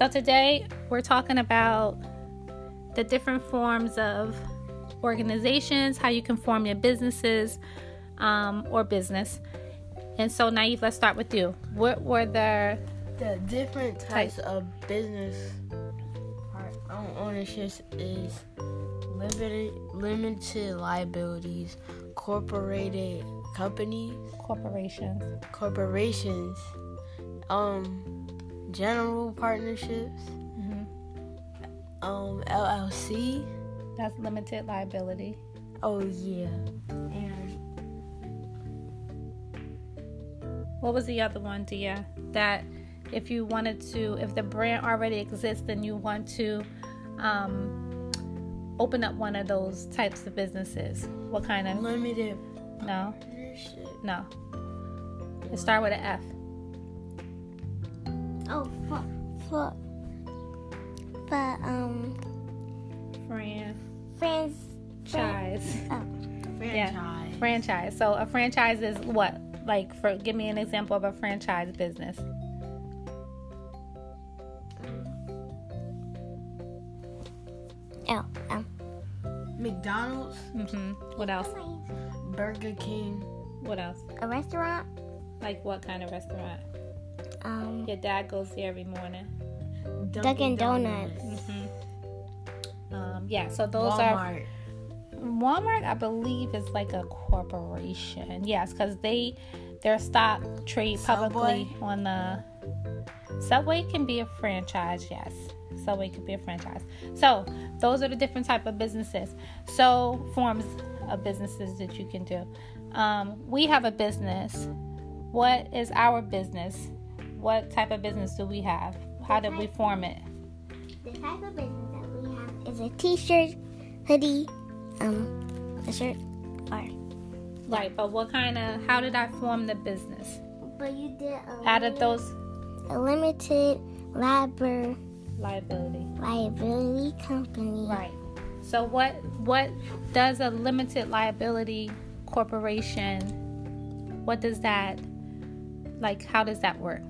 So today we're talking about the different forms of organizations, how you can form your businesses um, or business. And so, Naive, let's start with you. What were the the different types of business. Ownerships is limited limited liabilities, corporated companies, corporations, corporations, um, general partnerships, mm-hmm. um, LLC. That's limited liability. Oh yeah, and what was the other one, Dia? That if you wanted to, if the brand already exists, then you want to um, open up one of those types of businesses. What kind of limited? No, no. It start with an F. Oh, for, for, but um, Fran. Franchise. Oh. Franchise. Yeah, franchise. So a franchise is what? Like, for give me an example of a franchise business. Oh, um, McDonald's. Mm-hmm. What else? Burger King. What else? A restaurant. Like what kind of restaurant? Um, Your dad goes there every morning. Dunkin', Dunkin Donuts. Mm-hmm. Um, yeah, so those Walmart. are. Walmart, I believe, is like a corporation. Yes, because they their stock trade publicly Subway? on the Subway can be a franchise. Yes, Subway could be a franchise. So those are the different type of businesses. So forms of businesses that you can do. Um, we have a business. What is our business? What type of business do we have? How did we form it? The type of business that we have is a T-shirt, hoodie, um, a shirt, or Right, but what kind of? How did I form the business? But you did a Out of those a limited liability liability. liability company. Right. So what what does a limited liability corporation? What does that like? How does that work?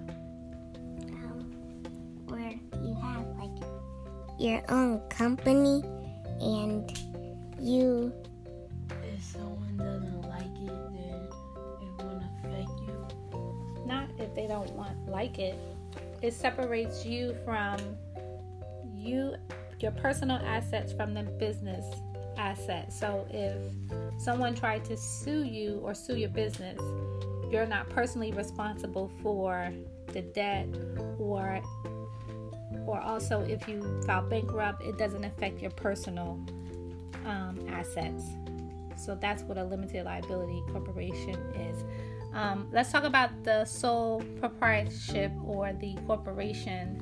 Your own company and you If someone doesn't like it, then it won't affect you. Not if they don't want like it. It separates you from you your personal assets from the business assets. So if someone tried to sue you or sue your business, you're not personally responsible for the debt or or also if you file bankrupt, it doesn't affect your personal um, assets. So that's what a limited liability corporation is. Um, let's talk about the sole proprietorship or the corporation.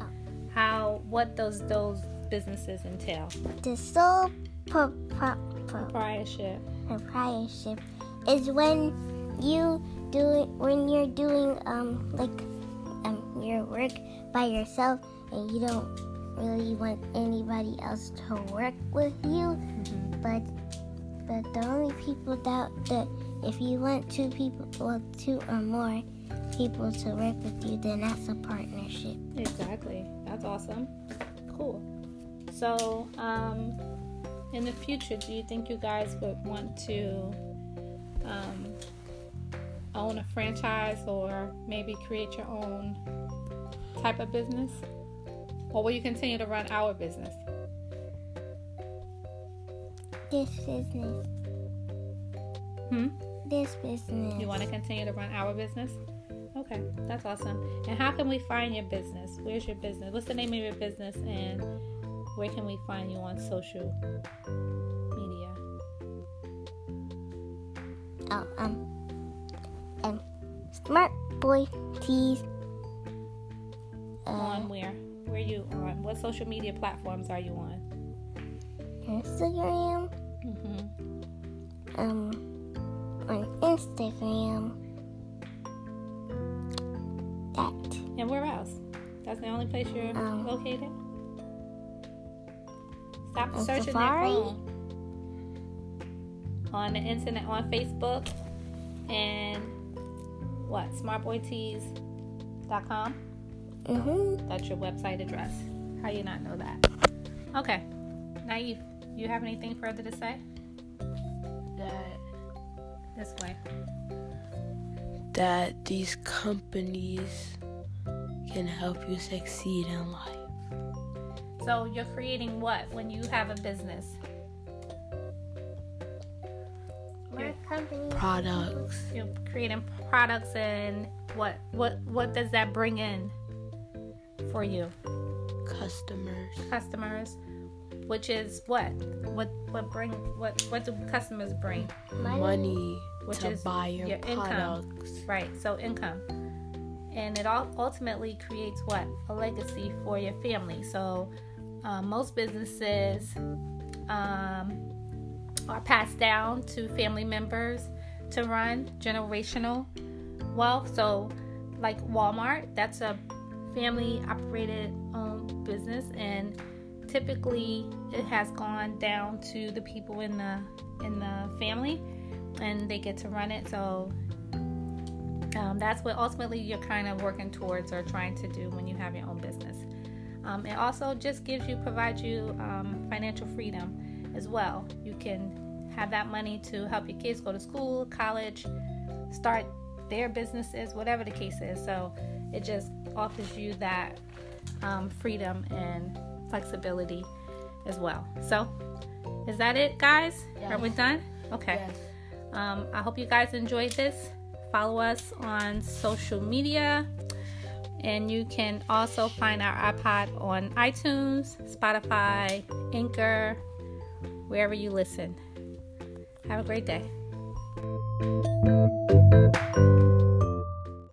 How what does those businesses entail? the sole pro- pro- pro- Proprietorship. proprietorship is when you do it when you're doing um like um your work by yourself and you don't really want anybody else to work with you but but the only people that that if you want two people well two or more people to work with you then that's a partnership Exactly. That's awesome. Cool. So, um, in the future, do you think you guys would want to um, own a franchise or maybe create your own type of business? Or will you continue to run our business? this business Hmm? this business You want to continue to run our business? Okay, that's awesome. And how can we find your business? Where's your business? What's the name of your business? And where can we find you on social media? Oh, um, um, Smart Boy Tees. Uh, on where? Where you on? What social media platforms are you on? Instagram. Mm-hmm. Um, on Instagram. That. And where else? That's the only place you're Um, located. Stop on searching Safari? that phone. On the internet, on Facebook, and what? SmartBoyTees.com. Mhm. That's your website address. How you not know that? Okay. Naive, you have anything further to say? That This way. that these companies can help you succeed in life. So you're creating what when you have a business? My company. Products, You're creating products and what what what does that bring in for you? customers, Customers, which is what? What what bring what what do customers bring? Money. money Which to is buy your, your income. products. Right. So income. And it all ultimately creates what? A legacy for your family. So um, most businesses um, are passed down to family members to run generational wealth. So, like Walmart, that's a family operated owned business, and typically it has gone down to the people in the in the family, and they get to run it. So um, that's what ultimately you're kind of working towards or trying to do when you have your own business. Um, it also just gives you, provides you um, financial freedom as well. You can have that money to help your kids go to school, college, start their businesses, whatever the case is. So it just offers you that um, freedom and flexibility as well. So is that it, guys? Are we done? Okay. Yes. Um, I hope you guys enjoyed this. Follow us on social media. And you can also find our iPod on iTunes, Spotify, Anchor, wherever you listen. Have a great day.